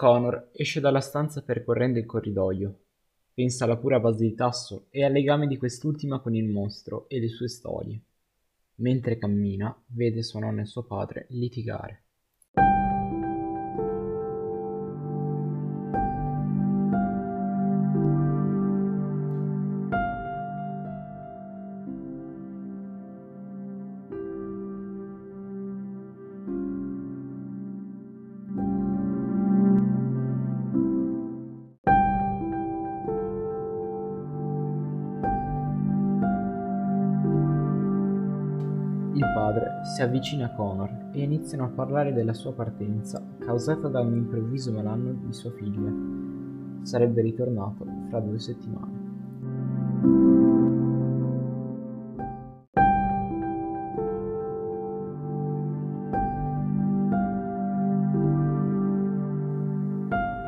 Connor esce dalla stanza percorrendo il corridoio. Pensa alla pura base di Tasso e al legame di quest'ultima con il mostro e le sue storie. Mentre cammina, vede sua nonna e suo padre litigare. Il padre si avvicina a Connor e iniziano a parlare della sua partenza causata da un improvviso malanno di sua figlia. Sarebbe ritornato fra due settimane.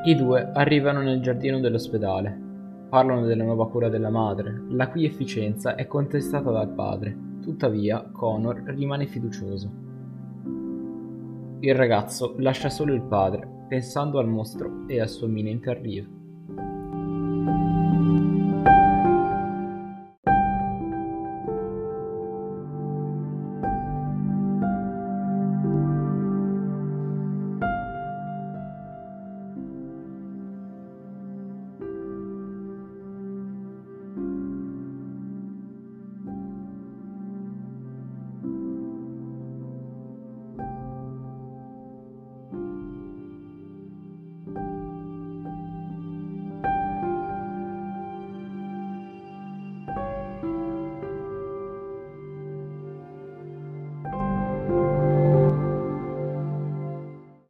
I due arrivano nel giardino dell'ospedale. Parlano della nuova cura della madre, la cui efficienza è contestata dal padre. Tuttavia, Connor rimane fiducioso. Il ragazzo lascia solo il padre, pensando al mostro e al suo imminente arrivo.